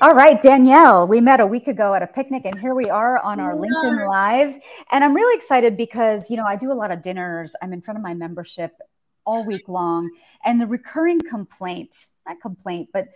All right, Danielle, we met a week ago at a picnic, and here we are on our LinkedIn Live. And I'm really excited because, you know, I do a lot of dinners. I'm in front of my membership all week long. And the recurring complaint, not complaint, but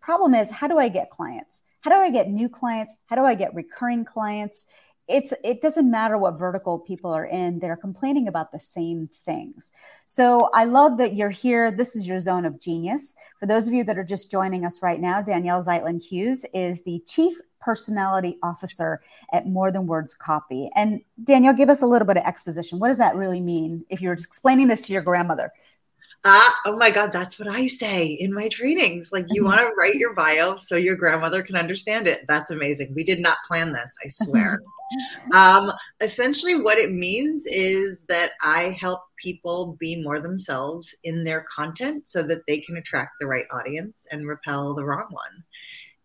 problem is how do I get clients? How do I get new clients? How do I get recurring clients? It's it doesn't matter what vertical people are in they're complaining about the same things. So i love that you're here. This is your zone of genius. For those of you that are just joining us right now danielle zeitlin hughes is the chief personality officer at more than words copy. And danielle give us a little bit of exposition. What does that really mean if you're explaining this to your grandmother Ah, oh my God, that's what I say in my trainings. Like, you want to write your bio so your grandmother can understand it. That's amazing. We did not plan this, I swear. um, essentially, what it means is that I help people be more themselves in their content so that they can attract the right audience and repel the wrong one.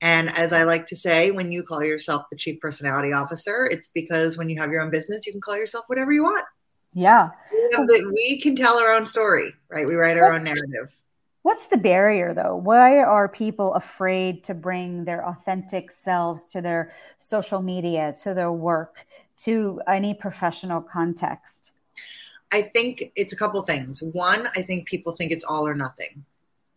And as I like to say, when you call yourself the chief personality officer, it's because when you have your own business, you can call yourself whatever you want. Yeah. We can tell our own story, right? We write our own narrative. What's the barrier though? Why are people afraid to bring their authentic selves to their social media, to their work, to any professional context? I think it's a couple things. One, I think people think it's all or nothing.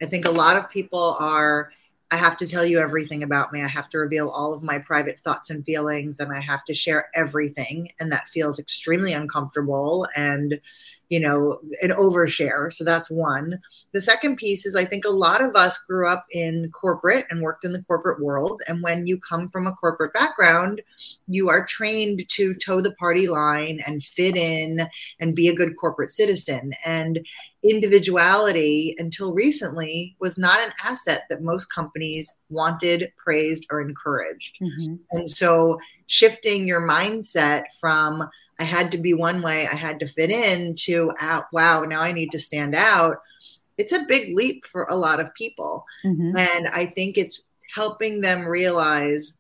I think a lot of people are I have to tell you everything about me. I have to reveal all of my private thoughts and feelings, and I have to share everything. And that feels extremely uncomfortable and, you know, an overshare. So that's one. The second piece is I think a lot of us grew up in corporate and worked in the corporate world. And when you come from a corporate background, you are trained to toe the party line and fit in and be a good corporate citizen. And individuality until recently was not an asset that most companies wanted, praised, or encouraged. Mm-hmm. And so shifting your mindset from I had to be one way, I had to fit in to out, wow, now I need to stand out. It's a big leap for a lot of people. Mm-hmm. And I think it's helping them realize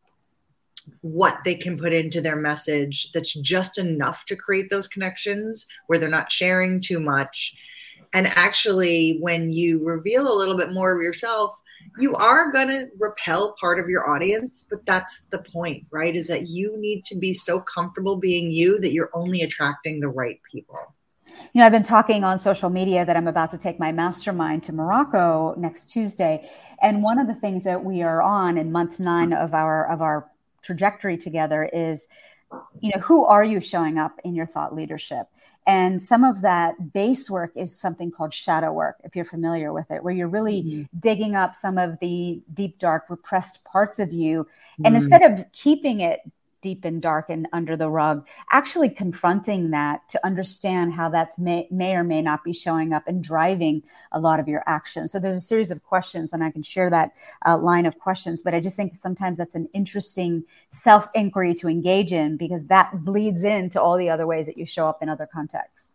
what they can put into their message that's just enough to create those connections where they're not sharing too much and actually, when you reveal a little bit more of yourself, you are going to repel part of your audience, but that's the point, right? Is that you need to be so comfortable being you that you're only attracting the right people. You know, I've been talking on social media that I'm about to take my mastermind to Morocco next Tuesday, and one of the things that we are on in month 9 of our of our trajectory together is you know, who are you showing up in your thought leadership? And some of that base work is something called shadow work, if you're familiar with it, where you're really mm-hmm. digging up some of the deep, dark, repressed parts of you. Mm-hmm. And instead of keeping it deep and dark and under the rug, actually confronting that to understand how that's may, may or may not be showing up and driving a lot of your actions. So there's a series of questions, and I can share that uh, line of questions. But I just think sometimes that's an interesting self inquiry to engage in because that bleeds into all the other ways that you show up in other contexts.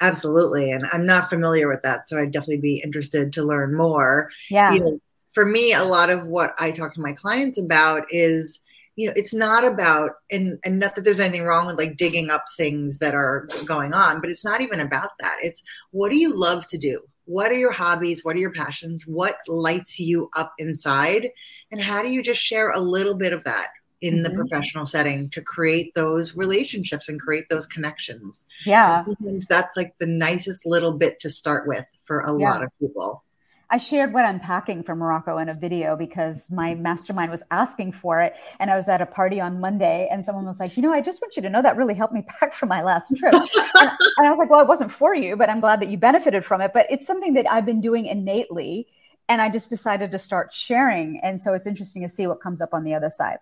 Absolutely. And I'm not familiar with that. So I'd definitely be interested to learn more. Yeah. You know, for me, a lot of what I talk to my clients about is you know it's not about and and not that there's anything wrong with like digging up things that are going on but it's not even about that. It's what do you love to do? What are your hobbies? What are your passions? What lights you up inside? And how do you just share a little bit of that in mm-hmm. the professional setting to create those relationships and create those connections? Yeah. That's like the nicest little bit to start with for a yeah. lot of people I shared what I'm packing for Morocco in a video because my mastermind was asking for it. And I was at a party on Monday and someone was like, you know, I just want you to know that really helped me pack for my last trip. and, and I was like, well, it wasn't for you, but I'm glad that you benefited from it. But it's something that I've been doing innately. And I just decided to start sharing. And so it's interesting to see what comes up on the other side.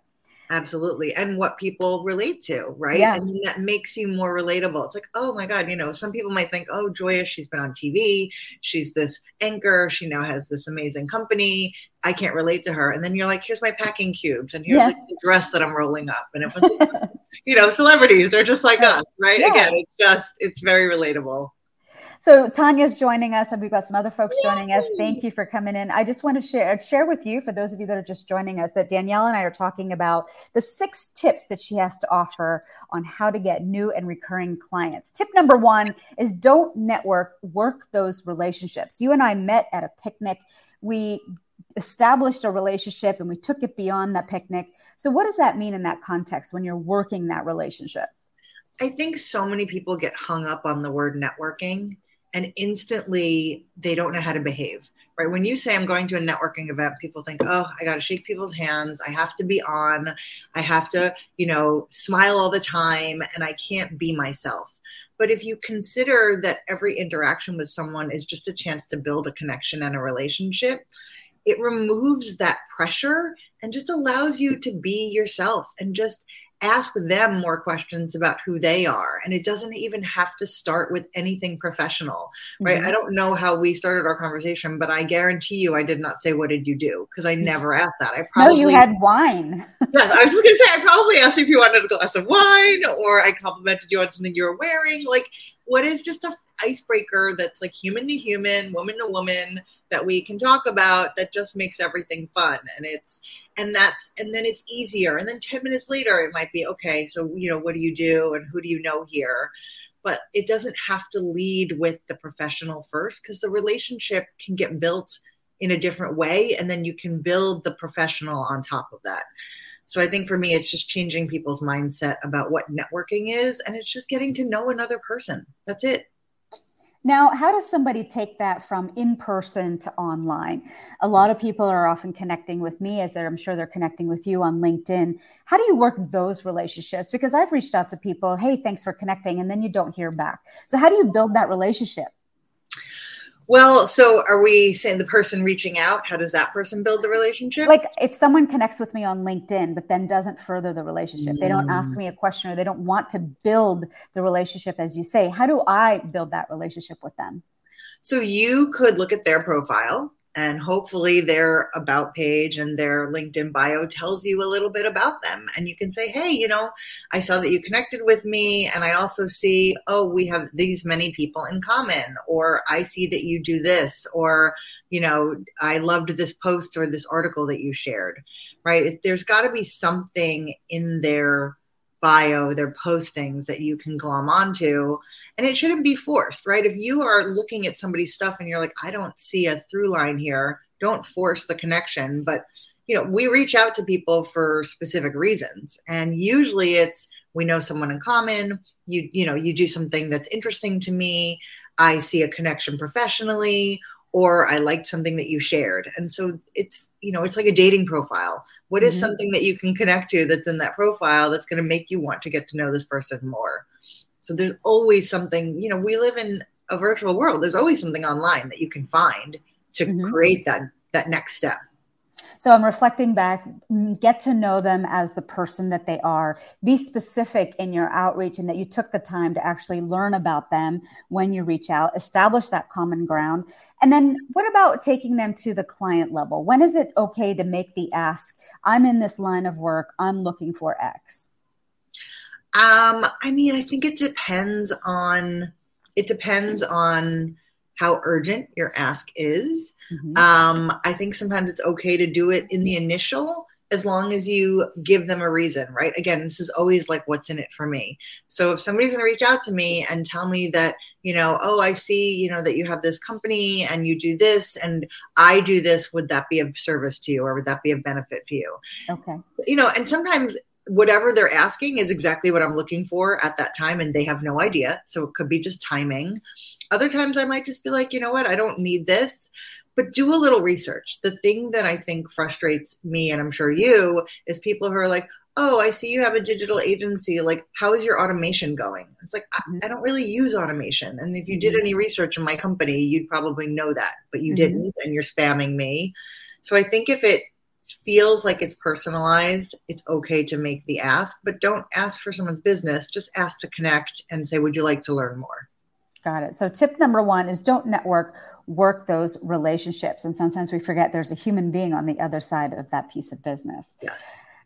Absolutely. And what people relate to, right? Yeah. And that makes you more relatable. It's like, oh my God, you know, some people might think, oh, Joya, she's been on TV. She's this anchor. She now has this amazing company. I can't relate to her. And then you're like, here's my packing cubes and here's yeah. like the dress that I'm rolling up. And it was, you know, celebrities, they're just like us, right? Yeah. Again, it's just, it's very relatable. So Tanya's joining us, and we've got some other folks joining us. Thank you for coming in. I just want to share share with you, for those of you that are just joining us, that Danielle and I are talking about the six tips that she has to offer on how to get new and recurring clients. Tip number one is don't network, work those relationships. You and I met at a picnic. We established a relationship and we took it beyond that picnic. So, what does that mean in that context when you're working that relationship? I think so many people get hung up on the word networking and instantly they don't know how to behave right? When you say i'm going to a networking event people think oh i got to shake people's hands. I have to be on. I have to you know smile all the time and i can't be myself. But if you consider that every interaction with someone is just a chance to build a connection and a relationship it removes that pressure and just allows you to be yourself and just ask them more questions about who they are. And it doesn't even have to start with anything professional right? Mm-hmm. i don't know how we started our conversation but i guarantee you i did not say what did you do? Because i never asked that. I probably no you had wine. Yes i was just gonna say i probably asked if you wanted a glass of wine or i complimented you on something you were wearing. Like what is just a icebreaker that's like human to human woman to woman that we can talk about that just makes everything fun. And it's and that's and then it's easier. And then 10 minutes later it might be okay so you know what do you do? And who do you know here? But it doesn't have to lead with the professional first because the relationship can get built in a different way and then you can build the professional on top of that. So i think for me it's just changing people's mindset about what networking is and it's just getting to know another person. That's it now, how does somebody take that from in person to online? A lot of people are often connecting with me, as I'm sure they're connecting with you on LinkedIn. How do you work those relationships? Because I've reached out to people, hey, thanks for connecting, and then you don't hear back. So, how do you build that relationship? Well, so are we saying the person reaching out? How does that person build the relationship? Like if someone connects with me on LinkedIn, but then doesn't further the relationship, mm. they don't ask mm. me a question or they don't want to build the relationship, as you say, how do I build that relationship with them? So you could look at their profile and hopefully their about page and their linkedin bio tells you a little bit about them. And you can say hey you know i saw that you connected with me and i also see oh we have these many people in common or i see that you do this or you know i loved this post or this article that you shared. Right? There's got to be something in their bio, their postings that you can glom onto. And it shouldn't be forced, right? If you are looking at somebody's stuff and you're like, I don't see a through line here, don't force the connection. But, you know, we reach out to people for specific reasons. And usually it's we know someone in common, you, you know, you do something that's interesting to me. I see a connection professionally, or I liked something that you shared. And so it's, you know, it's like a dating profile. What is mm-hmm. something that you can connect to that's in that profile that's going to make you want to get to know this person more? So there's always something, you know, we live in a virtual world. There's always something online that you can find to mm-hmm. create that that next step. So I'm reflecting back, get to know them as the person that they are. Be specific in your outreach and that you took the time to actually learn about them when you reach out, establish that common ground. And then what about taking them to the client level? When is it okay to make the ask? I'm in this line of work, I'm looking for X. Um, I mean, I think it depends on it depends on how urgent your ask is. Mm-hmm. Um, I think sometimes it's okay to do it in the initial as long as you give them a reason, right? Again, this is always like, what's in it for me? So if somebody's going to reach out to me and tell me that, you know, oh, I see, you know, that you have this company and you do this and I do this, would that be of service to you or would that be of benefit to you? Okay. You know, and sometimes whatever they're asking is exactly what I'm looking for at that time, and they have no idea. So it could be just timing. Other times I might just be like, you know what, I don't need this, but do a little research. The thing that I think frustrates me, and I'm sure you, is people who are like, oh, I see you have a digital agency. Like, how is your automation going? It's like, I, mm-hmm. I don't really use automation. And if you did mm-hmm. any research in my company, you'd probably know that, but you mm-hmm. didn't, and you're spamming me. So I think if it feels like it's personalized, it's okay to make the ask, but don't ask for someone's business. Just ask to connect and say, Would you like to learn more? Got it. So, tip number one is don't network, work those relationships. And sometimes we forget there's a human being on the other side of that piece of business. Yes.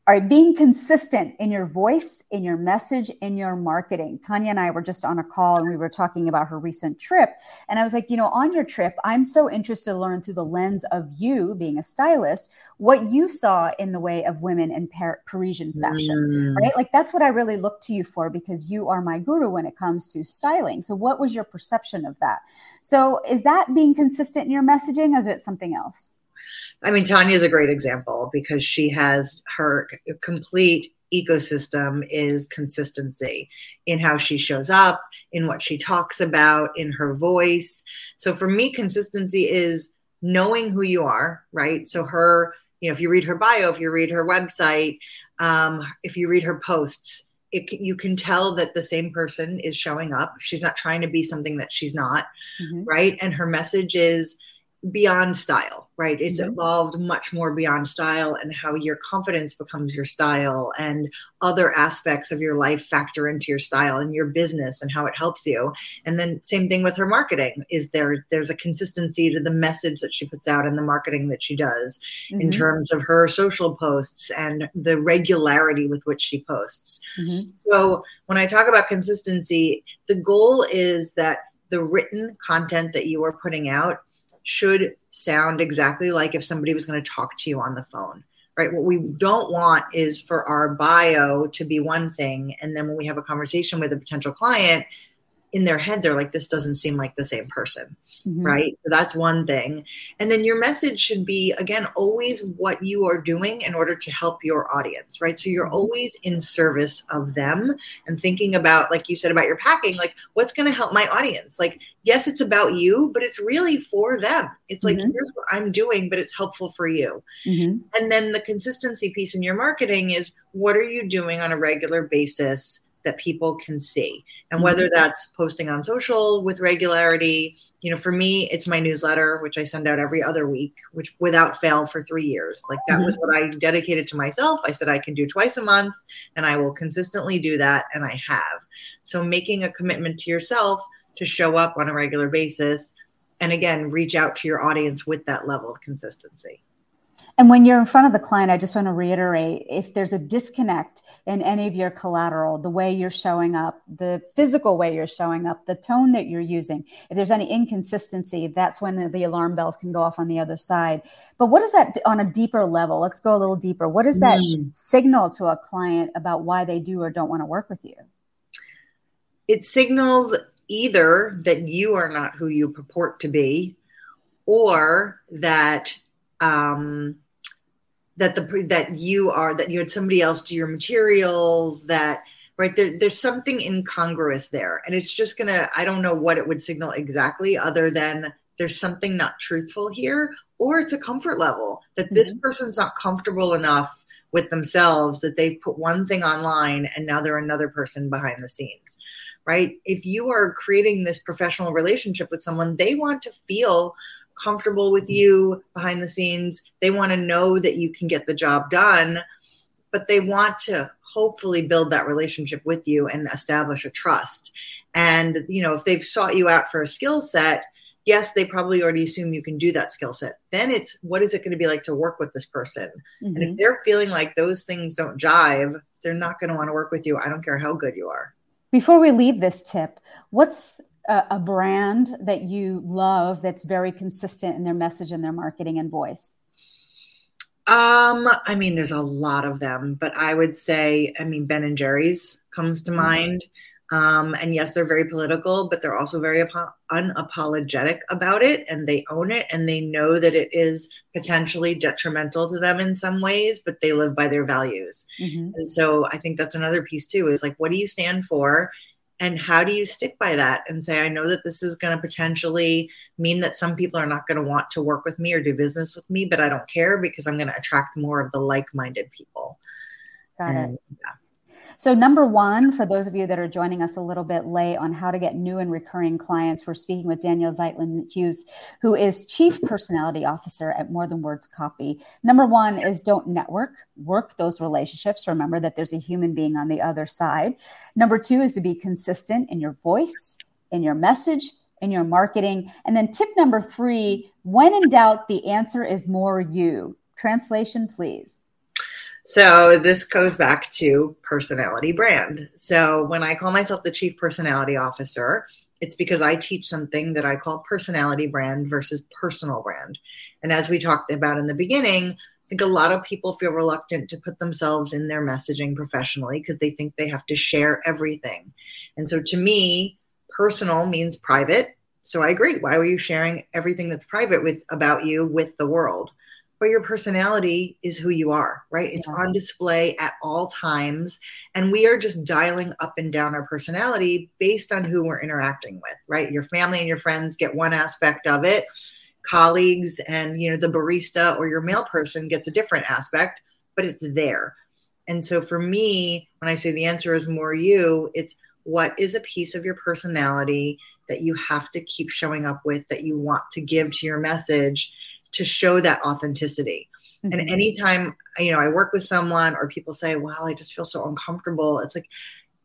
All right, being consistent in your voice, in your message, in your marketing. Tanya and I were just on a call and we were talking about her recent trip. And I was like, you know, on your trip, I'm so interested to learn through the lens of you being a stylist, what you saw in the way of women in Par- Parisian fashion, mm. right? Like that's what I really look to you for because you are my guru when it comes to styling. So, what was your perception of that? So, is that being consistent in your messaging or is it something else? I mean, Tanya is a great example because she has her complete ecosystem is consistency in how she shows up, in what she talks about, in her voice. So for me, consistency is knowing who you are, right? So her, you know, if you read her bio, if you read her website, um, if you read her posts, it, you can tell that the same person is showing up. She's not trying to be something that she's not, mm-hmm. right? And her message is beyond style, right? It's mm-hmm. evolved much more beyond style and how your confidence becomes your style and other aspects of your life factor into your style and your business and how it helps you. And then same thing with her marketing is there there's a consistency to the message that she puts out and the marketing that she does mm-hmm. in terms of her social posts and the regularity with which she posts. Mm-hmm. So when I talk about consistency, the goal is that the written content that you are putting out should sound exactly like if somebody was going to talk to you on the phone right? What we don't want is for our bio to be one thing and then when we have a conversation with a potential client in their head they're like this doesn't seem like the same person mm-hmm. right so that's one thing and then your message should be again always what you are doing in order to help your audience right so you're mm-hmm. always in service of them and thinking about like you said about your packing like what's going to help my audience like yes it's about you but it's really for them it's like mm-hmm. here's what i'm doing but it's helpful for you mm-hmm. and then the consistency piece in your marketing is what are you doing on a regular basis that people can see. And whether mm-hmm. that's posting on social with regularity you know for me it's my newsletter which i send out every other week which without fail for three years. Like that mm-hmm. was what i dedicated to myself. I said i can do twice a month and i will consistently do that and i have. So making a commitment to yourself to show up on a regular basis and again reach out to your audience with that level of consistency and when you're in front of the client, I just want to reiterate if there's a disconnect in any of your collateral, the way you're showing up, the physical way you're showing up, the tone that you're using, if there's any inconsistency, that's when the, the alarm bells can go off on the other side. But what is that on a deeper level? Let's go a little deeper. What does that mm. signal to a client about why they do or don't want to work with you? It signals either that you are not who you purport to be or that um, that the that you are that you had somebody else do your materials that right there there's something incongruous there and it's just gonna i don't know what it would signal exactly other than there's something not truthful here or it's a comfort level that mm-hmm. this person's not comfortable enough with themselves that they've put one thing online and now they're another person behind the scenes right if you are creating this professional relationship with someone they want to feel comfortable with you behind the scenes. They want to know that you can get the job done, but they want to hopefully build that relationship with you and establish a trust. And, you know, if they've sought you out for a skill set, yes, they probably already assume you can do that skill set. Then it's what is it going to be like to work with this person? Mm-hmm. And if mm-hmm. they're feeling like those things don't jive, they're not going to want to work with you. I don't care how good you are. Before we leave this tip, what's a, a brand that you love that's very consistent in their message and their marketing and voice? Um, I mean, there's a lot of them, but I would say, I mean, Ben and Jerry's comes to mm-hmm. mind. Um, and yes, they're very political, but they're also very apo- unapologetic about it and they own it and they know that it is potentially detrimental to them in some ways, but they live by their values. Mm-hmm. And so I think that's another piece too is like, what do you stand for? And how do you stick by that and say i know that this is going to potentially mean that some people are not going to want to work with me or do business with me but i don't care because i'm going to attract more of the like-minded people got and, it yeah. So, number one, for those of you that are joining us a little bit late on how to get new and recurring clients, we're speaking with Danielle Zeitlin Hughes, who is Chief Personality Officer at More Than Words Copy. Number one is don't network, work those relationships. Remember that there's a human being on the other side. Number two is to be consistent in your voice, in your message, in your marketing. And then tip number three when in doubt, the answer is more you. Translation, please. So this goes back to personality brand. So when I call myself the chief personality officer, it's because I teach something that I call personality brand versus personal brand. And as we talked about in the beginning, I think a lot of people feel reluctant to put themselves in their messaging professionally because they think they have to share everything. And so to me, personal means private So I agree. Why were you sharing everything that's private with about you with the world? But your personality is who you are, right? It's yeah. on display at all times. And we are just dialing up and down our personality based on who we're interacting with, right? Your family and your friends get one aspect of it, colleagues and you know the barista or your mail person gets a different aspect, but it's there. And so for me, when I say the answer is more you, it's what is a piece of your personality that you have to keep showing up with that you want to give to your message to show that authenticity. Mm-hmm. And anytime, you know, I work with someone or people say, wow, I just feel so uncomfortable. It's like,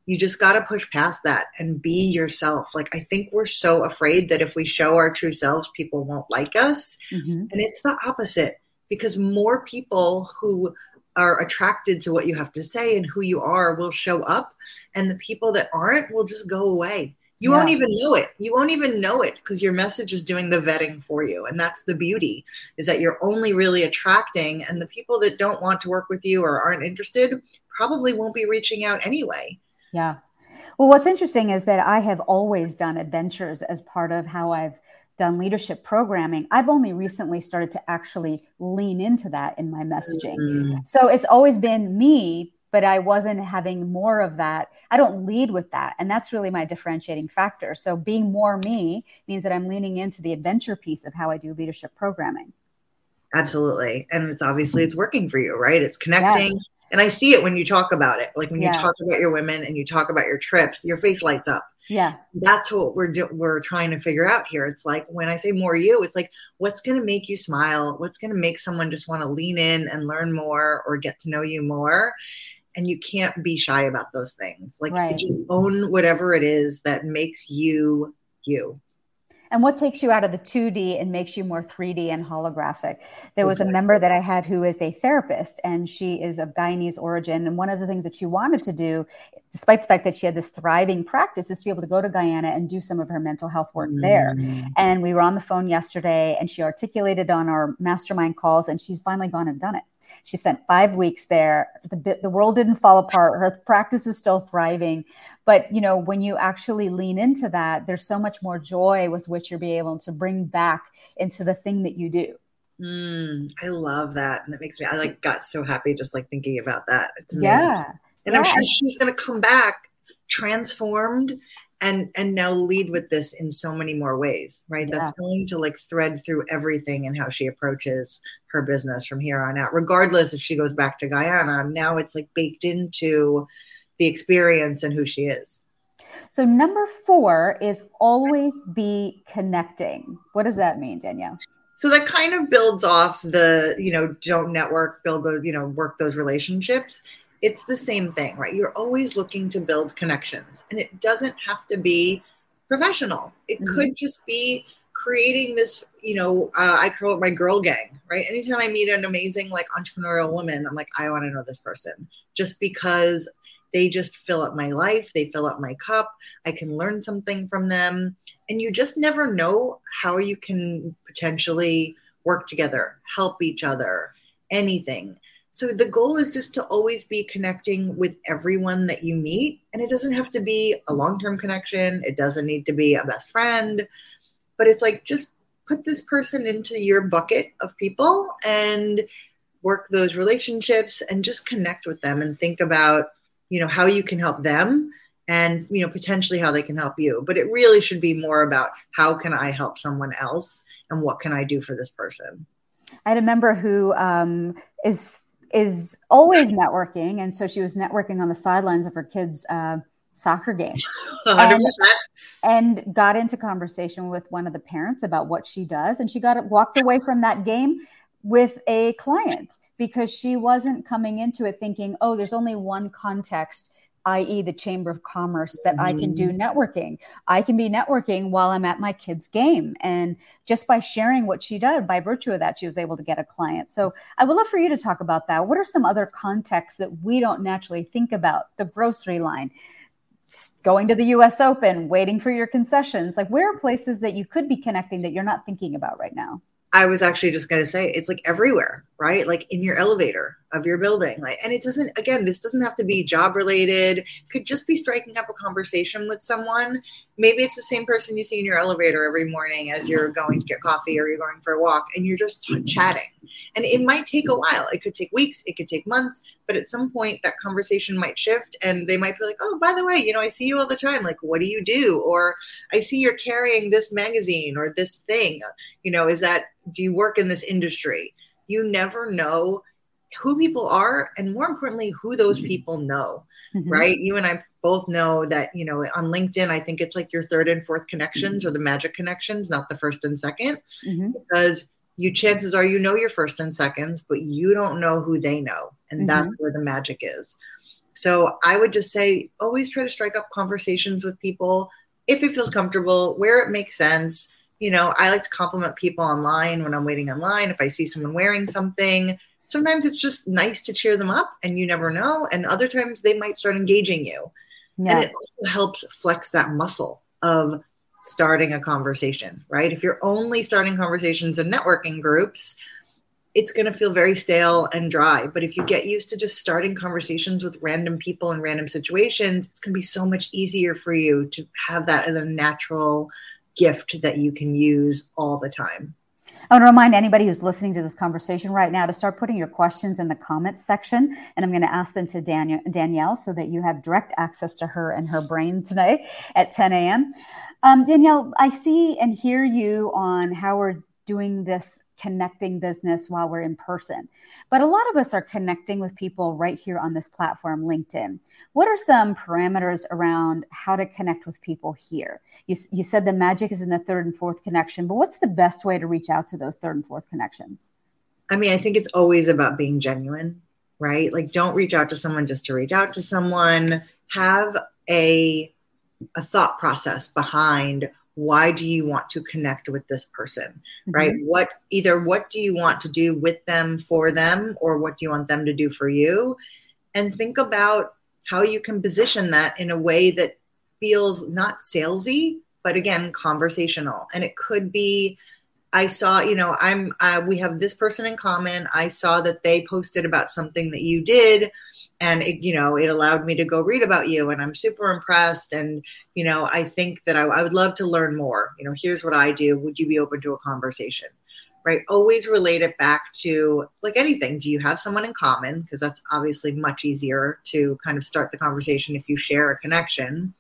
you just got to push past that and be yourself. Like, I think we're so afraid that if we show our true selves, people won't like us. Mm-hmm. And it's the opposite because more people who are attracted to what you have to say and who you are will show up, and the people that aren't will just go away. You yeah. won't even know it. You won't even know it because your message is doing the vetting for you. And that's the beauty is that you're only really attracting and the people that don't want to work with you or aren't interested probably won't be reaching out anyway. Yeah. Well, what's interesting is that I have always done adventures as part of how I've done leadership programming. I've only recently started to actually lean into that in my messaging. Mm-hmm. So it's always been me but I wasn't having more of that. I don't lead with that. And that's really my differentiating factor. So being more me means that I'm leaning into the adventure piece of how I do leadership programming. Absolutely. And it's obviously it's working for you, right? It's connecting. Yes. And I see it when you talk about it. Like when you talk about your women and you talk about your trips, your face lights up. Yeah. That's what we're do- we're trying to figure out here. It's like when I say more you, it's like what's going to make you smile? What's going to make someone just want to lean in and learn more or get to know you more? And you can't be shy about those things. Like right. just own whatever it is that makes you you. And what takes you out of the 2D and makes you more 3D and holographic? There was exactly. a member that I had who is a therapist and she is of Guyanese origin. And one of the things that she wanted to do, despite the fact that she had this thriving practice, is to be able to go to Guyana and do some of her mental health work mm. there. And we were on the phone yesterday and she articulated on our mastermind calls and she's finally gone and done it. She spent five weeks there. The, the world didn't fall apart. Her practice is still thriving. But, you know, when you actually lean into that, there's so much more joy with which you'll be able to bring back into the thing that you do. Mm, I love that. And that makes me, I like got so happy just like thinking about that. Yeah. And yeah. I'm sure she's going to come back transformed and and now lead with this in so many more ways right? Yeah. that's going to like thread through everything and how she approaches her business from here on out regardless if she goes back to guyana. Now it's like baked into the experience and who she is. So number four is always be connecting. What does that mean danielle? So that kind of builds off the you know don't network build those you know work those relationships it's the same thing, right? You're always looking to build connections, and it doesn't have to be professional. It mm-hmm. could just be creating this, you know, uh, I call it my girl gang, right? Anytime I meet an amazing, like, entrepreneurial woman, I'm like, I want to know this person just because they just fill up my life, they fill up my cup. I can learn something from them. And you just never know how you can potentially work together, help each other, anything. So the goal is just to always be connecting with everyone that you meet. And it doesn't have to be a long term connection, it doesn't need to be a best friend, but it's like just put this person into your bucket of people and work those relationships and just connect with them and think about you know how you can help them and you know potentially how they can help you but it really should be more about how can i help someone else and what can i do for this person i had a member who um, is is always networking. And so she was networking on the sidelines of her kids' uh, soccer game. And, and, got into conversation with one of the parents about what she does. And she got walked away from that game with a client because she wasn't coming into it thinking, oh, there's only one context i.e., the Chamber of Commerce, that I can do mm-hmm. networking. I can be networking while I'm at my kid's game. And just by sharing what she did, by virtue of that, she was able to get a client. So I would love for you to talk about that. What are some other contexts that we don't naturally think about? The grocery line, going to the US Open, waiting for your concessions. Like, where are places that you could be connecting that you're not thinking about right now? I was actually just going to say it's like everywhere, right? Like in your elevator. Of your building like and it doesn't again this doesn't have to be job related. Could just be striking up a conversation with someone. Maybe it's the same person you see in your elevator every morning as you're going to get coffee or you're going for a walk and you're just t- chatting. And it might take a while. It could take weeks. It could take months. But at some point that conversation might shift and they might be like oh by the way you know i see you all the time. Like what do you do? Or i see you're carrying this magazine or this thing. You know is that do you work in this industry? You never know who people are and more importantly who those mm-hmm. people know mm-hmm. right you and i both know that you know on linkedin i think it's like your third and fourth connections mm-hmm. or the magic connections not the first and 2nd mm-hmm. because you chances are you know your first and seconds but you don't know who they know and mm-hmm. that's where the magic is so i would just say always try to strike up conversations with people if it feels comfortable where it makes sense you know i like to compliment people online when i'm waiting online if i see someone wearing something sometimes it's just nice to cheer them up and you never know. And other times they might start engaging you. Yeah. And it also helps flex that muscle of starting a conversation, right? If you're only starting conversations in networking groups, it's going to feel very stale and dry. But if you get used to just starting conversations with random people in random situations, it's going to be so much easier for you to have that as a natural gift that you can use all the time. I want to remind anybody who's listening to this conversation right now to start putting your questions in the comments section. And I'm going to ask them to Daniel, Danielle so that you have direct access to her and her brain today at 10 a.m. Um, Danielle, I see and hear you on how we're doing this connecting business while we're in person. But a lot of us are connecting with people right here on this platform, LinkedIn. What are some parameters around how to connect with people here? You, you said the magic is in the third and fourth connection, but what's the best way to reach out to those third and fourth connections? I mean, I think it's always about being genuine, right? Like, don't reach out to someone just to reach out to someone. Have a a thought process behind why do you want to connect with this person mm-hmm. right? What either what do you want to do with them for them or what do you want them to do for you? And think about how you can position that in a way that feels not salesy but again conversational. And it could be i saw you know i'm uh, we have this person in common. I saw that they posted about something that you did and it, you know it allowed me to go read about you and i'm super impressed and you know i think that I, I, would love to learn more. You know here's what i do. Would you be open to a conversation? Right? Always relate it back to like anything. Do you have someone in common? Because that's obviously much easier to kind of start the conversation if you share a connection.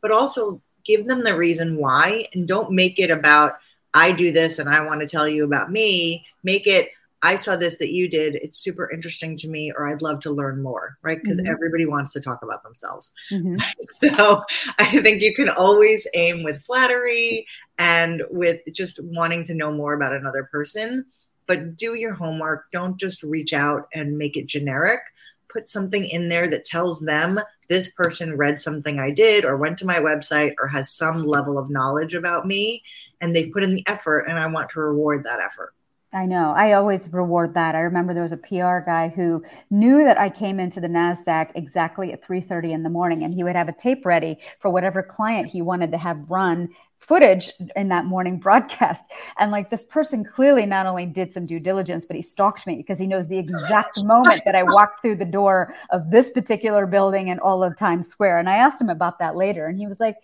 But also give them the reason why and don't make it about i do this and i want to tell you about me. Make it I saw this that you did. It's super interesting to me, or I'd love to learn more, right? Because mm-hmm. everybody wants to talk about themselves. Mm-hmm. So I think you can always aim with flattery and with just wanting to know more about another person, but do your homework. Don't just reach out and make it generic. Put something in there that tells them this person read something I did, or went to my website, or has some level of knowledge about me, and they've put in the effort, and I want to reward that effort. I know. I always reward that. I remember there was a PR guy who knew that I came into the Nasdaq exactly at 3:30 in the morning and he would have a tape ready for whatever client he wanted to have run footage in that morning broadcast. And like this person clearly not only did some due diligence, but he stalked me because he knows the exact moment that I walked through the door of this particular building and all of Times Square. And I asked him about that later and he was like,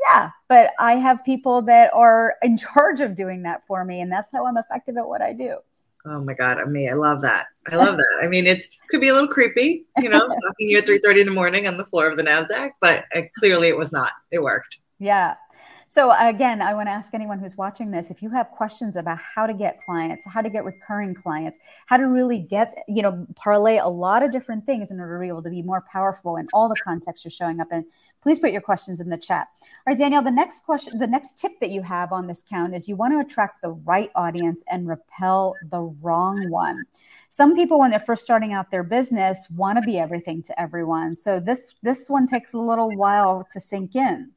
yeah, but I have people that are in charge of doing that for me, and that's how I'm effective at what I do. Oh my God, I mean, I love that. I love that. I mean, it could be a little creepy, you know, stalking you at 3.30 in the morning on the floor of the NASDAQ, but uh, clearly it was not. It worked. Yeah. So again, I want to ask anyone who's watching this if you have questions about how to get clients, how to get recurring clients, how to really get, you know, parlay a lot of different things in order to be able to be more powerful in all the contexts you're showing up in, please put your questions in the chat. All right, Danielle, the next question, the next tip that you have on this count is you want to attract the right audience and repel the wrong one some people when they're first starting out their business want to be everything to everyone so this this one takes a little while to sink in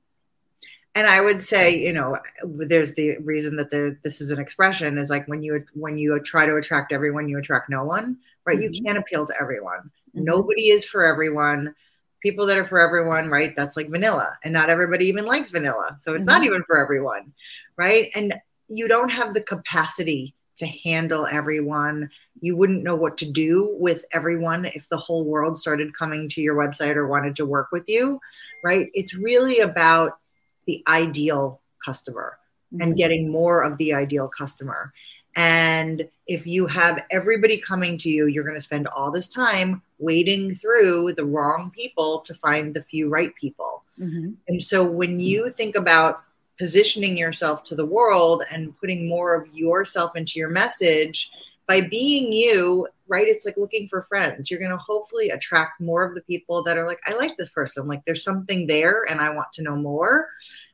and I would say, you know, there's the reason that the, this is an expression is like when you when you try to attract everyone, you attract no one, right? Mm-hmm. You can't appeal to everyone. Mm-hmm. Nobody is for everyone. People that are for everyone, right? That's like vanilla, and not everybody even likes vanilla, so it's mm-hmm. not even for everyone, right? And you don't have the capacity to handle everyone. You wouldn't know what to do with everyone if the whole world started coming to your website or wanted to work with you, right? It's really about the ideal customer mm-hmm. and getting more of the ideal customer. And if you have everybody coming to you, you're going to spend all this time wading through the wrong people to find the few right people. Mm-hmm. And so when you think about positioning yourself to the world and putting more of yourself into your message, by being you, right? It's like looking for friends. You're going to hopefully attract more of the people that are like, I like this person. Like there's something there and I want to know more.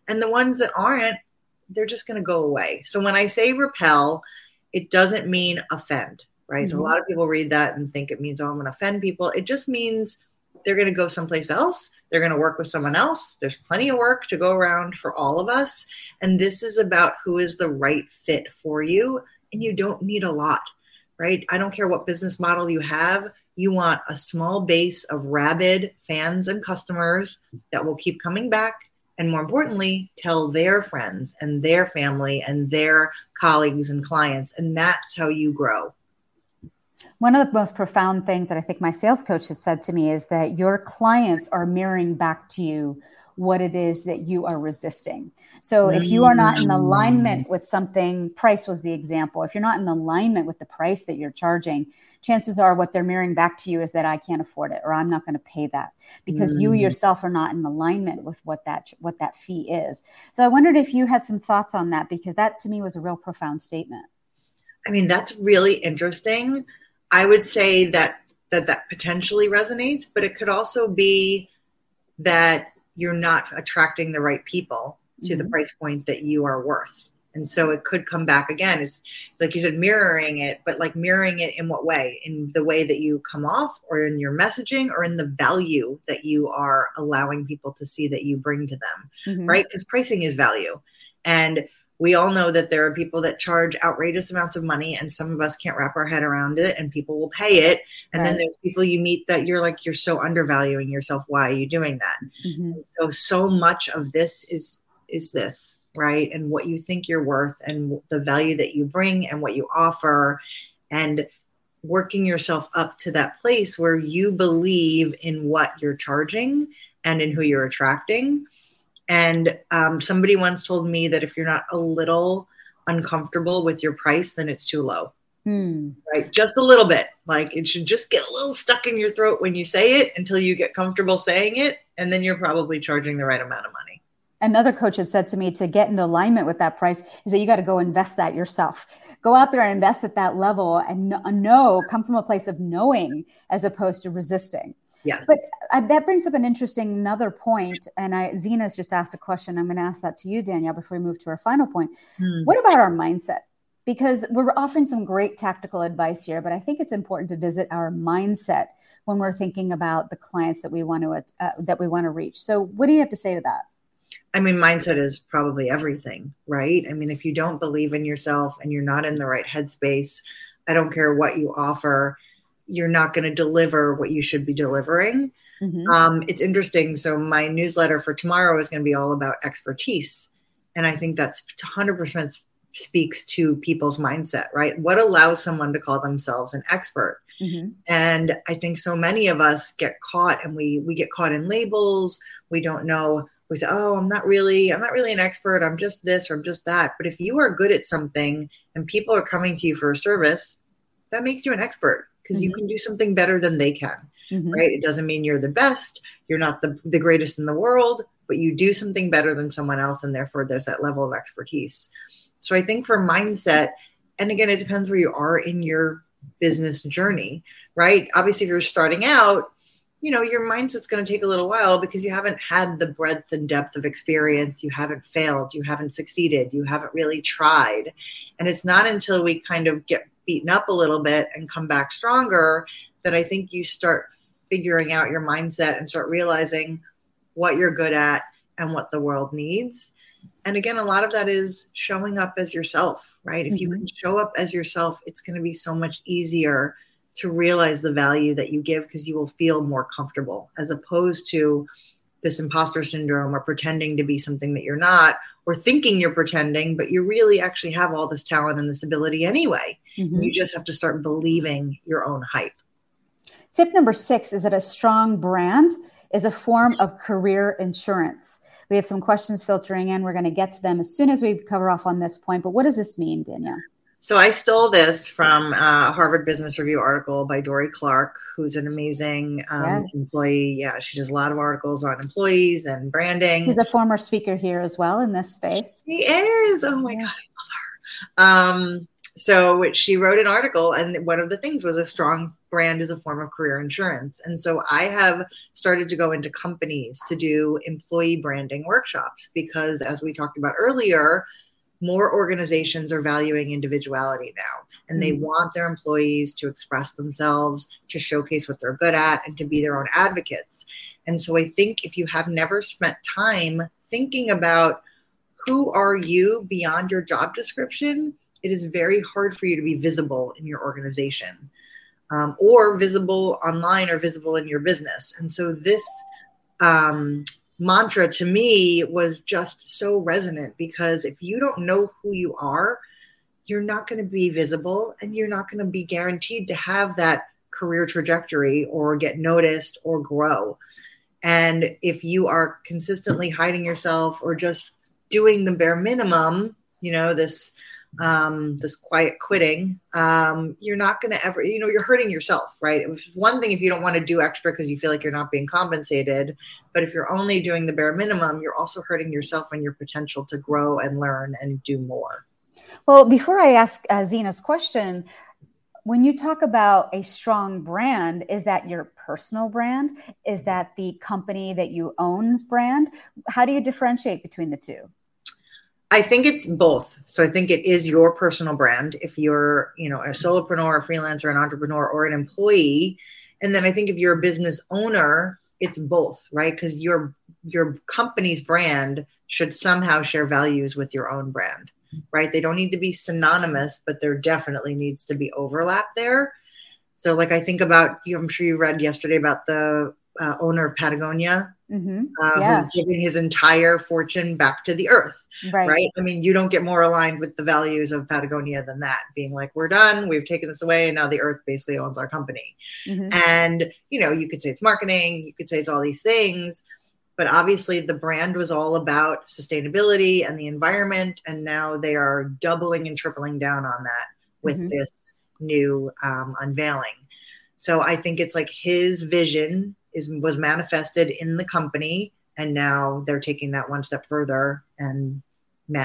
And the ones that aren't, they're just going to go away. So when I say repel, it doesn't mean offend, right? Mm-hmm. So a mm-hmm. lot of people read that and think it means, oh, I'm going to offend people. It just means they're going to go someplace else. They're going to work with someone else. There's plenty of work to go around for all of us. And this is about who is the right fit for you. And you don't need a lot, right? I don't care what business model you have. You want a small base of rabid fans and customers that will keep coming back and more importantly, tell their friends and their family and their colleagues and clients. And that's how you grow. One of the most profound things that I think my sales coach has said to me is that your clients are mirroring back to you what it is that you are resisting. So if you are not in alignment with something, price was the example. If you're not in alignment with the price that you're charging, chances are what they're mirroring back to you is that I can't afford it or I'm not going to pay that because mm. you yourself are not in alignment with what that what that fee is. So I wondered if you had some thoughts on that because that to me was a real profound statement. I mean, that's really interesting. I would say that that that potentially resonates, but it could also be that you're not attracting the right people to mm-hmm. the price point that you are worth. And so it could come back again. It's like you said, mirroring it, but like mirroring it in what way? In the way that you come off, or in your messaging, or in the value that you are allowing people to see that you bring to them, mm-hmm. right? Because pricing is value. And we all know that there are people that charge outrageous amounts of money and some of us can't wrap our head around it and people will pay it. And right. then there's people you meet that you're like you're so undervaluing yourself. Why are you doing that? Mm-hmm. so so much of this is is this right? And what you think you're worth and the value that you bring and what you offer and working yourself up to that place where you believe in what you're charging and in who you're attracting and um, somebody once told me that if you're not a little uncomfortable with your price, then it's too low. Hmm. Right? Just a little bit. Like it should just get a little stuck in your throat when you say it until you get comfortable saying it. And then you're probably charging the right amount of money. Another coach had said to me to get in alignment with that price is that you got to go invest that yourself. Go out there and invest at that level and know, come from a place of knowing as opposed to resisting. Yes. But uh, that brings up an interesting another point, and I Zena's just asked a question. I'm going to ask that to you, Danielle, before we move to our final point. Hmm. What about our mindset? Because we're offering some great tactical advice here, but I think it's important to visit our mindset when we're thinking about the clients that we want to uh, that we want to reach. So, what do you have to say to that? I mean, mindset is probably everything, right? I mean, if you don't believe in yourself and you're not in the right headspace, I don't care what you offer you're not going to deliver what you should be delivering. Mm-hmm. Um, it's interesting. So my newsletter for tomorrow is going to be all about expertise, and I think that's 100% speaks to people's mindset, right? What allows someone to call themselves an expert? Mm-hmm. And I think so many of us get caught, and we we get caught in labels. We don't know. We say, "Oh, I'm not really. I'm not really an expert. I'm just this or I'm just that." But if you are good at something, and people are coming to you for a service, that makes you an expert because mm-hmm. you can do something better than they can. Mm-hmm. Right? It doesn't mean you're the best, you're not the, the greatest in the world, but you do something better than someone else. And therefore, there's that level of expertise. So I think for mindset, and again, it depends where you are in your business journey, right? Obviously, if you're starting out, you know, your mindset's going to take a little while because you haven't had the breadth and depth of experience. You haven't failed. You haven't succeeded. You haven't really tried. And it's not until we kind of get beaten up a little bit and come back stronger, that I think you start figuring out your mindset and start realizing what you're good at and what the world needs. And again, a lot of that is showing up as yourself, right? If mm-hmm. you can show up as yourself, it's going to be so much easier to realize the value that you give because you will feel more comfortable as opposed to this imposter syndrome or pretending to be something that you're not or thinking you're pretending but you really actually have all this talent and this ability anyway mm-hmm. you just have to start believing your own hype tip number six is that a strong brand is a form of career insurance we have some questions filtering in we're going to get to them as soon as we cover off on this point but what does this mean danielle so I stole this from a Harvard Business Review article by Dorie Clark, who's an amazing um, yeah. employee. Yeah, she does a lot of articles on employees and branding. He's a former speaker here as well in this space. He is. Oh my yeah. god, I love her. Um, so she wrote an article, and one of the things was a strong brand is a form of career insurance. And so I have started to go into companies to do employee branding workshops because, as we talked about earlier, more organizations are valuing individuality now and they mm. want their employees to express themselves to showcase what they're good at and to be their own advocates and so i think if you have never spent time thinking about who are you beyond your job description it is very hard for you to be visible in your organization um, or visible online or visible in your business and so this um, mantra to me was just so resonant because if you don't know who you are, you're not going to be visible and you're not going to be guaranteed to have that career trajectory or get noticed or grow. And if you are consistently hiding yourself or just doing the bare minimum, you know, this um, this quiet quitting, um, you're not going to ever, you know, you're hurting yourself, right? It's one thing if you don't want to do extra because you feel like you're not being compensated, but if you're only doing the bare minimum, you're also hurting yourself and your potential to grow and learn and do more. Well, before I ask uh, question, when you talk about a strong brand, is that your personal brand? Is that the company that you own's brand? How do you differentiate between the two? I think it's both. So I think it is your personal brand if you're, you know, a solopreneur, a freelancer, an entrepreneur, or an employee. And then I think if you're a business owner, it's both, right? Because your your company's brand should somehow share values with your own brand, right? They don't need to be synonymous, but there definitely needs to be overlap there. So, like I think about you, I'm sure you read yesterday about the uh, owner of Patagonia, mm-hmm. uh, yes. who's giving his entire fortune back to the earth. Right. right. I mean, you don't get more aligned with the values of Patagonia than that. Being like, we're done, we've taken this away, and now the earth basically owns our company. Mm-hmm. And, you know, you could say it's marketing, you could say it's all these things. But obviously, the brand was all about sustainability and the environment. And now they are doubling and tripling down on that with mm-hmm. this new um, unveiling. So I think it's like his vision is was manifested in the company and now they're taking that one step further and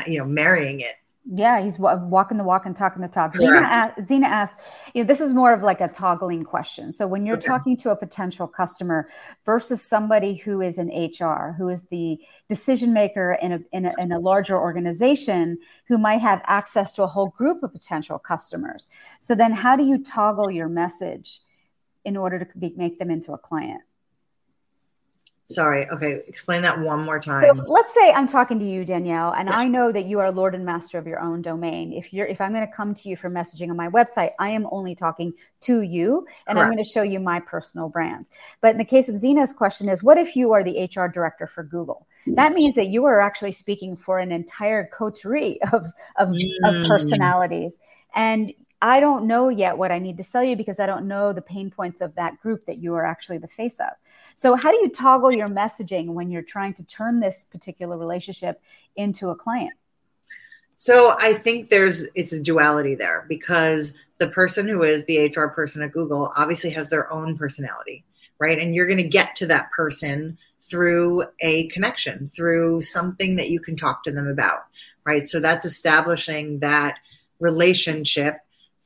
you know marrying it yeah, he's walking the walk and talking the talk. Zena, Zena asked, you know, this is more of like a toggling question. So when you're okay. talking to a potential customer versus somebody who is in HR, who is the decision maker in a, in a, in a larger organization, who might have access to a whole group of potential customers. So then how do you toggle your message in order to be, make them into a client? Sorry. Okay. Explain that one more time. So let's say I'm talking to you, Danielle, and yes. I know that you are Lord and Master of your own domain. If you're, if I'm going to come to you for messaging on my website, I am only talking to you, and Correct. I'm going to show you my personal brand. But in the case of Zena's question is, what if you are the HR director for Google? That means that you are actually speaking for an entire coterie of of, mm. of personalities, and I don't know yet what I need to sell you because I don't know the pain points of that group that you are actually the face of. So, how do you toggle your messaging when you're trying to turn this particular relationship into a client? So, I think there's it's a duality there because the person who is the HR person at Google obviously has their own personality, right? And you're going to get to that person through a connection, through something that you can talk to them about, right? So, that's establishing that relationship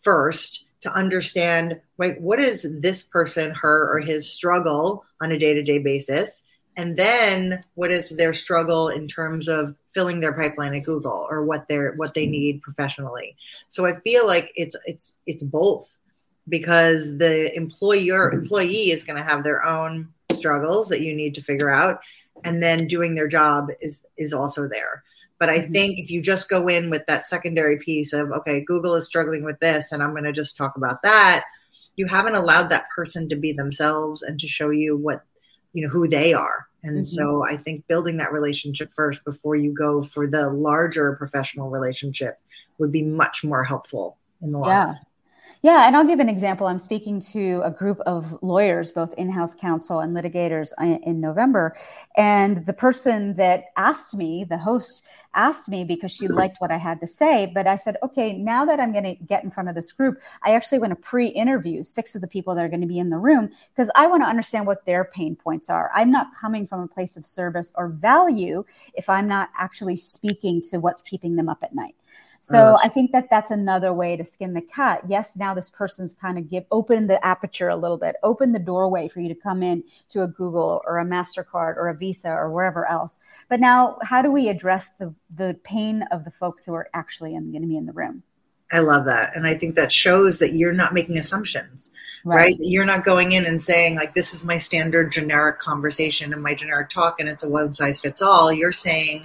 first to understand right what is this person her or his struggle on a day-to-day basis? And then what is their struggle in terms of filling their pipeline at google or what they're what they need professionally? So i feel like it's it's it's both because the employer employee is going to have their own struggles that you need to figure out. And then doing their job is is also there but I mm-hmm. think if you just go in with that secondary piece of, okay, Google is struggling with this, and I'm going to just talk about that, you haven't allowed that person to be themselves and to show you what, you know, who they are And mm-hmm. so I think building that relationship first before you go for the larger professional relationship would be much more helpful in the long yeah. run. Yeah, and I'll give an example. I'm speaking to a group of lawyers, both in house counsel and litigators, uh, in November. And the person that asked me, the host, asked me because she liked what I had to say. But I said, okay, now that I'm going to get in front of this group, I actually want to pre interview six of the people that are going to be in the room because I want to understand what their pain points are. I'm not coming from a place of service or value if I'm not actually speaking to what's keeping them up at night. So uh, I think that that's another way to skin the cat. Yes, now this person's kind of give open the aperture a little bit, open the doorway for you to come in to a Google or a Mastercard or a Visa or wherever else. But now, how do we address the the pain of the folks who are actually going to be in the room? I love that. And I think that shows that you're not making assumptions, right. right? You're not going in and saying, like, this is my standard generic conversation and my generic talk, and it's a one size fits all. You're saying,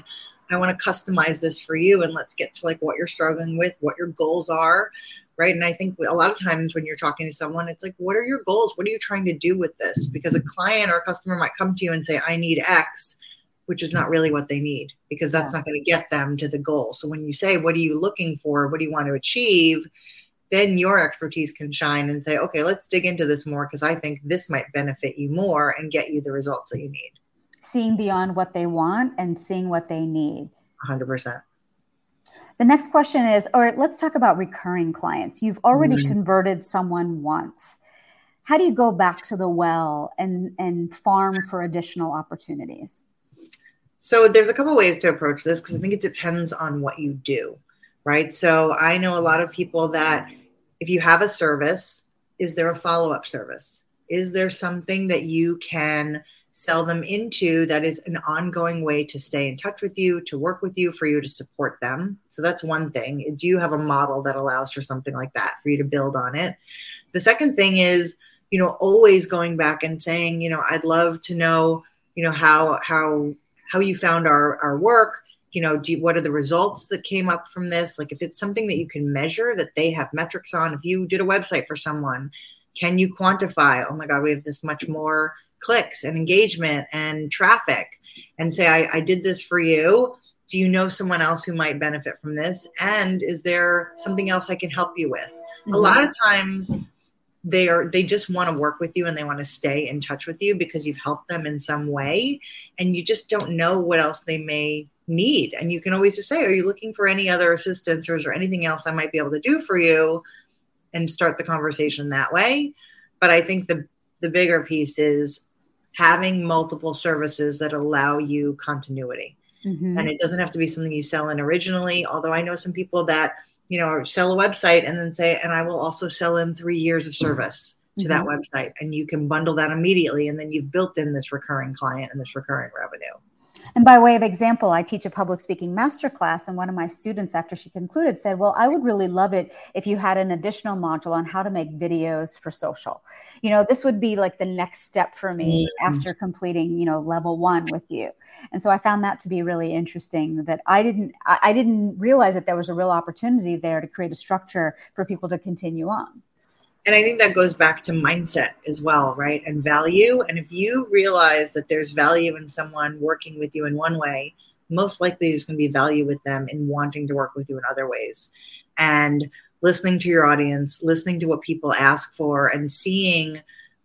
I want to customize this for you and let's get to like what you're struggling with, what your goals are. Right. And I think a lot of times when you're talking to someone, it's like, what are your goals? What are you trying to do with this? Because a client or a customer might come to you and say, I need X, which is not really what they need because that's yeah. not going to get them to the goal. So when you say, what are you looking for? What do you want to achieve? Then your expertise can shine and say, okay, let's dig into this more because I think this might benefit you more and get you the results that you need seeing beyond what they want and seeing what they need. 100%. The next question is, or let's talk about recurring clients. You've already mm-hmm. converted someone once. How do you go back to the well and, and farm for additional opportunities? So there's a couple ways to approach this because I think it depends on what you do, right? So I know a lot of people that if you have a service, is there a follow-up service? Is there something that you can sell them into that is an ongoing way to stay in touch with you, to work with you, for you to support them. So that's one thing. Do you have a model that allows for something like that for you to build on it? The second thing is, you know, always going back and saying, you know, I'd love to know, you know, how how how you found our our work you know do you, what are the results that came up from this like if it's something that you can measure that they have metrics on if you did a website for someone can you quantify oh my god we have this much more clicks and engagement and traffic and say, I, I did this for you. Do you know someone else who might benefit from this? And is there something else I can help you with? Mm-hmm. A lot of times they are they just want to work with you and they want to stay in touch with you because you've helped them in some way and you just don't know what else they may need and you can always just say are you looking for any other assistance or is there anything else i might be able to do for you and start the conversation that way but i think the the bigger piece is having multiple services that allow you continuity. Mm-hmm. And it doesn't have to be something you sell in originally, although I know some people that, you know, sell a website and then say, and I will also sell in three years of service to mm-hmm. that website. And you can bundle that immediately. And then you've built in this recurring client and this recurring revenue. And by way of example, I teach a public speaking masterclass, and one of my students, after she concluded, said, Well, I would really love it if you had an additional module on how to make videos for social. You know, this would be like the next step for me mm-hmm. after completing, you know, level one with you. And so I found that to be really interesting that I didn't I didn't realize that there was a real opportunity there to create a structure for people to continue on. And I think that goes back to mindset as well, right? And value. And if you realize that there's value in someone working with you in one way, most likely there's going to be value with them in wanting to work with you in other ways. And listening to your audience, listening to what people ask for, and seeing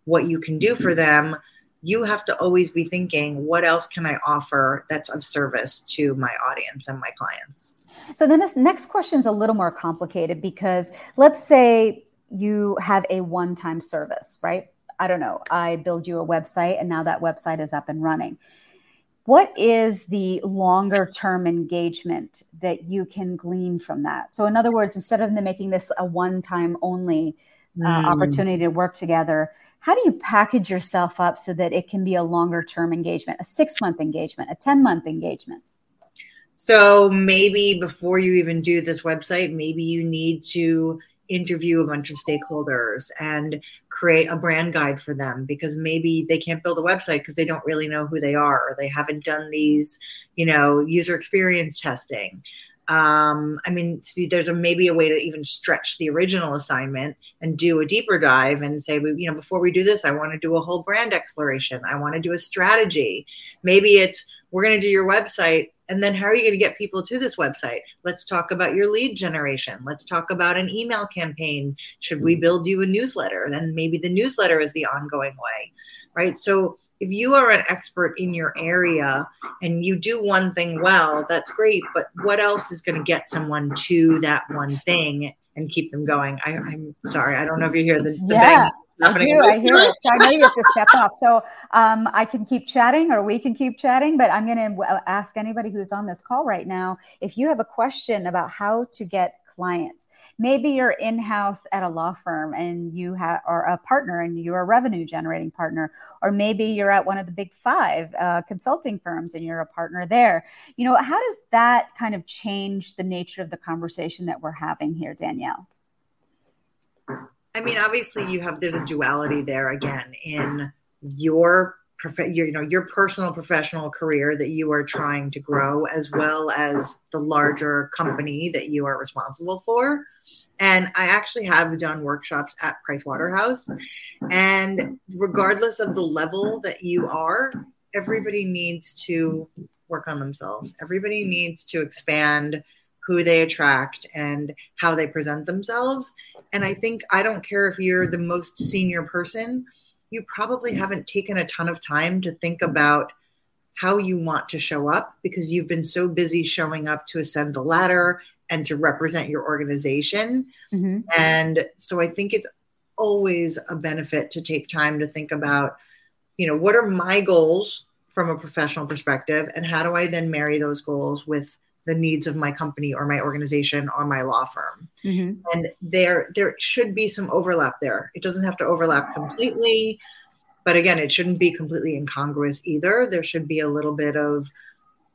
what you can do for mm-hmm. them, you have to always be thinking, what else can I offer that's of service to my audience and my clients? So then this next question is a little more complicated because let's say you have a one time service, right? I don't know. I build you a website and now that website is up and running. What is the longer term engagement that you can glean from that? So, in other words, instead of making this a one time only uh, mm. opportunity to work together, how do you package yourself up so that it can be a longer term engagement, a six month engagement, a 10 month engagement? So, maybe before you even do this website, maybe you need to interview a bunch of stakeholders and create a brand guide for them because maybe they can't build a website because they don't really know who they are or they haven't done these you know user experience testing um, I mean, see, there's a maybe a way to even stretch the original assignment and do a deeper dive and say, we you know, before we do this, I want to do a whole brand exploration. I want to do a strategy. Maybe it's we're going to do your website, and then how are you going to get people to this website? Let's talk about your lead generation. Let's talk about an email campaign. Should we mm. build you a newsletter? Then maybe the newsletter is the ongoing way, right? So if you are an expert in your area and you do one thing well, that's great. But what else is going to get someone to that one thing and keep them going? I, am sorry, I don't know if you hear the, the yeah. I do. I hear it. So I know you have to step off. So um, I can keep chatting, or we can keep chatting. But I'm going to ask anybody who's on this call right now if you have a question about how to get clients. Maybe you're in house at a law firm and you have are a partner and you're a revenue generating partner, or maybe you're at one of the big five uh, consulting firms and you're a partner there. You know, how does that kind of change the nature of the conversation that we're having here, Danielle? I mean, obviously, you have there's a duality there again in your your, you know your personal professional career that you are trying to grow as well as the larger company that you are responsible for. And i actually have done workshops at price waterhouse and regardless of the level that you are everybody needs to work on themselves. Everybody needs to expand who they attract and how they present themselves and i think i don't care if you're the most senior person you probably haven't taken a ton of time to think about how you want to show up because you've been so busy showing up to ascend the ladder and to represent your organization. Mm-hmm. And so I think it's always a benefit to take time to think about, you know, what are my goals from a professional perspective and how do I then marry those goals with the needs of my company or my organization or my law firm. Mm-hmm. And there there should be some overlap there. It doesn't have to overlap completely, but again, it shouldn't be completely incongruous either. There should be a little bit of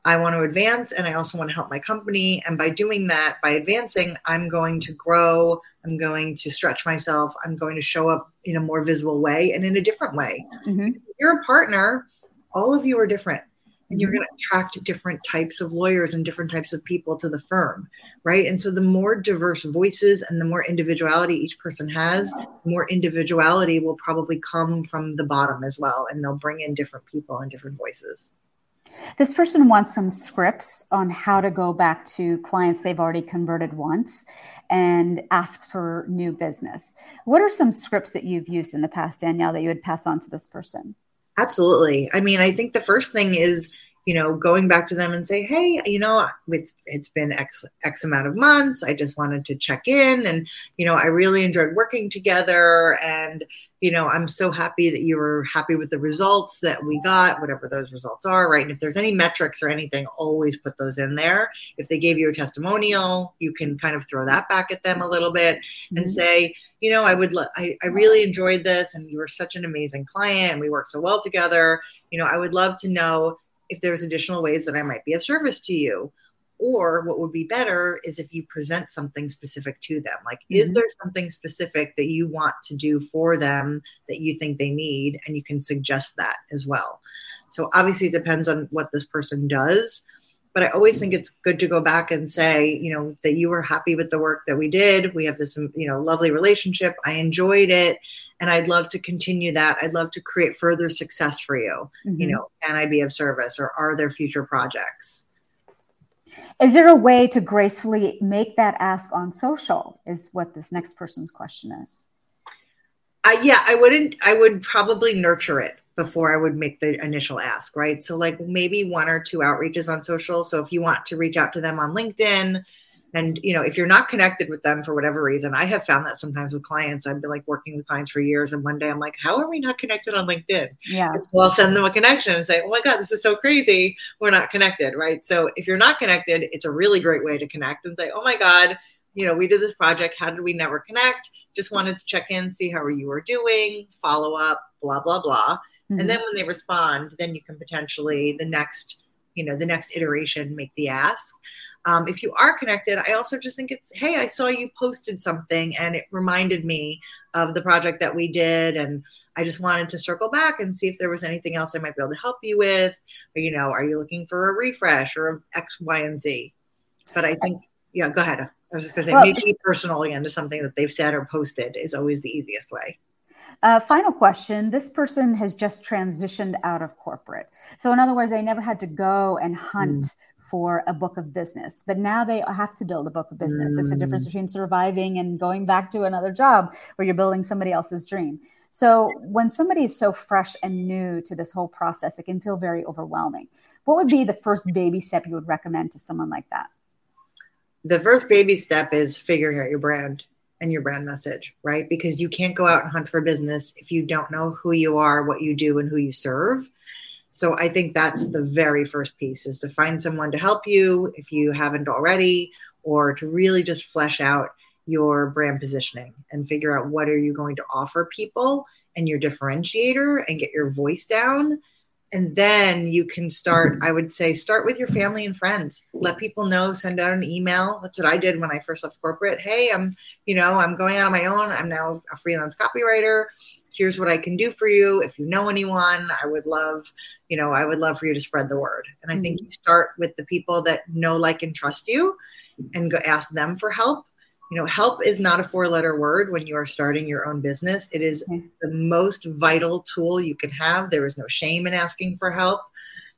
I want to advance and I also want to help my company. And by doing that, by advancing, I'm going to grow. I'm going to stretch myself. I'm going to show up in a more visible way and in a different way. Mm-hmm. you're a partner, all of you are different and you're mm-hmm. going to attract different types of lawyers and different types of people to the firm right and so the more diverse voices and the more individuality each person has more individuality will probably come from the bottom as well and they'll bring in different people and different voices this person wants some scripts on how to go back to clients they've already converted once and ask for new business. What are some scripts that you've used in the past, Danielle, that you would pass on to this person? Absolutely. I mean, I think the first thing is, you know, going back to them and say, hey, you know, it's it's been X X amount of months. I just wanted to check in and, you know, I really enjoyed working together and, you know, I'm so happy that you were happy with the results that we got, whatever those results are, right? And if there's any metrics or anything, always put those in there. If they gave you a testimonial, you can kind of throw that back at them a little bit mm-hmm. and say, you know, I would, lo- I, I really enjoyed this and you were such an amazing client and we worked so well together. You know, I would love to know if there's additional ways that I might be of service to you. Or what would be better is if you present something specific to them. Like, mm-hmm. is there something specific that you want to do for them that you think they need? And you can suggest that as well. So, obviously, it depends on what this person does but I always think it's good to go back and say, you know, that you were happy with the work that we did. We have this, you know, lovely relationship. I enjoyed it. And I'd love to continue that. I'd love to create further success for you. Mm-hmm. You know, can I be of service or are there future projects? Is there a way to gracefully make that ask on social? Is what this next person's question is. Uh, yeah, I wouldn't, I would probably nurture it before I would make the initial ask, right? So, like maybe one or two outreaches on social. So, if you want to reach out to them on LinkedIn, and you know, if you're not connected with them for whatever reason, I have found that sometimes with clients, I've been like working with clients for years, and one day I'm like, how are we not connected on LinkedIn? Yeah. So I'll send them a connection and say, oh my God, this is so crazy. We're not connected, right? So if you're not connected, it's a really great way to connect and say, oh my God, you know, we did this project. How did we never connect? Just wanted to check in, see how you were doing, follow up, blah, blah, blah. Mm-hmm. And then when they respond, then you can potentially the next, you know, the next iteration make the ask. Um, if you are connected, I also just think it's, hey, I saw you posted something and it reminded me of the project that we did. And I just wanted to circle back and see if there was anything else I might be able to help you with. Or, you know, are you looking for a refresh or X, Y, and Z? But I think, yeah, go ahead. I was just going to say, well, making it personal again to something that they've said or posted is always the easiest way. Uh, final question. This person has just transitioned out of corporate. So, in other words, they never had to go and hunt mm. For a book of business, but now they have to build a book of business. Mm. It's a difference between surviving and going back to another job where you're building somebody else's dream. So, when somebody is so fresh and new to this whole process, it can feel very overwhelming. What would be the first baby step you would recommend to someone like that? The first baby step is figuring out your brand and your brand message, right? Because you can't go out and hunt for business if you don't know who you are, what you do, and who you serve. So I think that's the very first piece is to find someone to help you if you haven't already, or to really just flesh out your brand positioning and figure out what are you going to offer people and your differentiator and get your voice down. And then you can start i would say start with your family and friends. Let people know send out an email. That's what i did when i first left corporate. Hey i'm you know i'm going out on my own. I'm now a freelance copywriter. Here's what i can do for you. If you know anyone i would love you know i would love for you to spread the word. And i think mm-hmm. you start with the people that know like and trust you and go ask them for help. You know help is not a four letter word when you are starting your own business. It is mm-hmm. the most vital tool you can have. There is no shame in asking for help.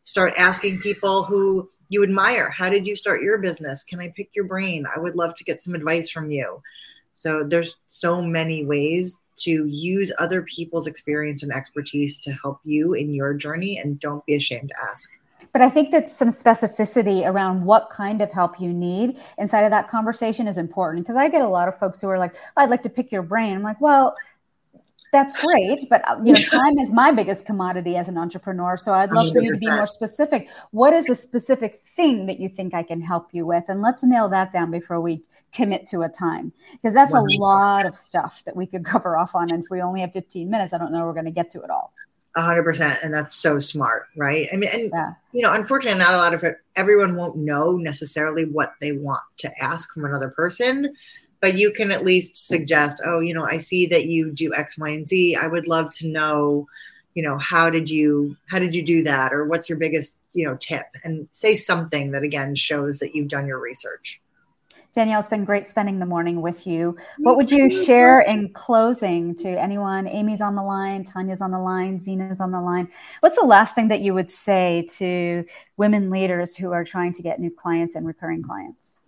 Start asking people who you admire. How did you start your business? Can i pick your brain? I would love to get some advice from you. So there's so many ways to use other people's experience and expertise to help you in your journey and don't be ashamed to ask but I think that some specificity around what kind of help you need inside of that conversation is important because I get a lot of folks who are like, oh, I'd like to pick your brain. I'm like, well, that's great, but uh, you know, time is my biggest commodity as an entrepreneur. So I'd love for you to be more specific. What is the specific thing that you think I can help you with? And let's nail that down before we commit to a time, because that's a lot of stuff that we could cover off on. And if we only have 15 minutes, I don't know we're going to get to it all hundred percent. And that's so smart, right? I mean, and yeah. you know, unfortunately, not a lot of it, everyone won't know necessarily what they want to ask from another person, but you can at least suggest, oh, you know, I see that you do X, Y, and Z. I would love to know, you know, how did you how did you do that? Or what's your biggest, you know, tip? And say something that again shows that you've done your research. Danielle, it's been great spending the morning with you. What would you share in closing to anyone? Amy's on the line, Tanya's on the line, Zena's on the line. What's the last thing that you would say to women leaders who are trying to get new clients and recurring clients?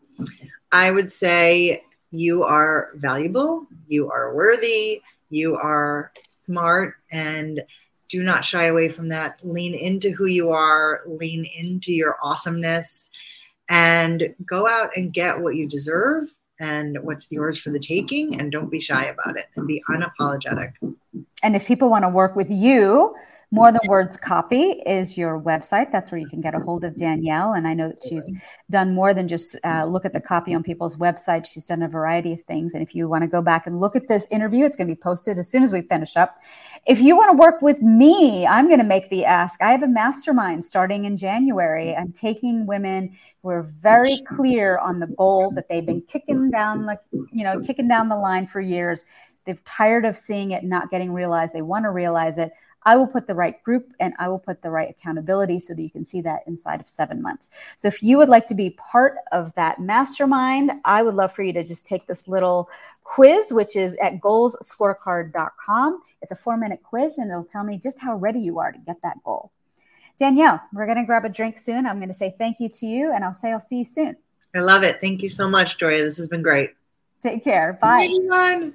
I would say you are valuable, you are worthy, you are smart, and do not shy away from that. Lean into who you are, lean into your awesomeness and go out and get what you deserve and what's yours for the taking and don't be shy about it and be unapologetic. And if people want to work with you, more Than Words Copy is your website. That's where you can get a hold of Danielle. And I know that she's done more than just uh, look at the copy on people's websites. She's done a variety of things. And if you want to go back and look at this interview, it's going to be posted as soon as we finish up. If you want to work with me, I'm going to make the ask. I have a mastermind starting in January. I'm taking women who are very clear on the goal that they've been kicking down the, you know, kicking down the line for years. They're tired of seeing it not getting realized. They want to realize it. I will put the right group and I will put the right accountability so that you can see that inside of seven months. So if you would like to be part of that mastermind, I would love for you to just take this little quiz, which is at goalsscorecard.com. It's a four minute quiz and it'll tell me just how ready you are to get that goal. Danielle, we're going to grab a drink soon. I'm going to say thank you to you and I'll say I'll see you soon. I love it. Thank you so much, Joya. This has been great. Take care. Bye. Bye.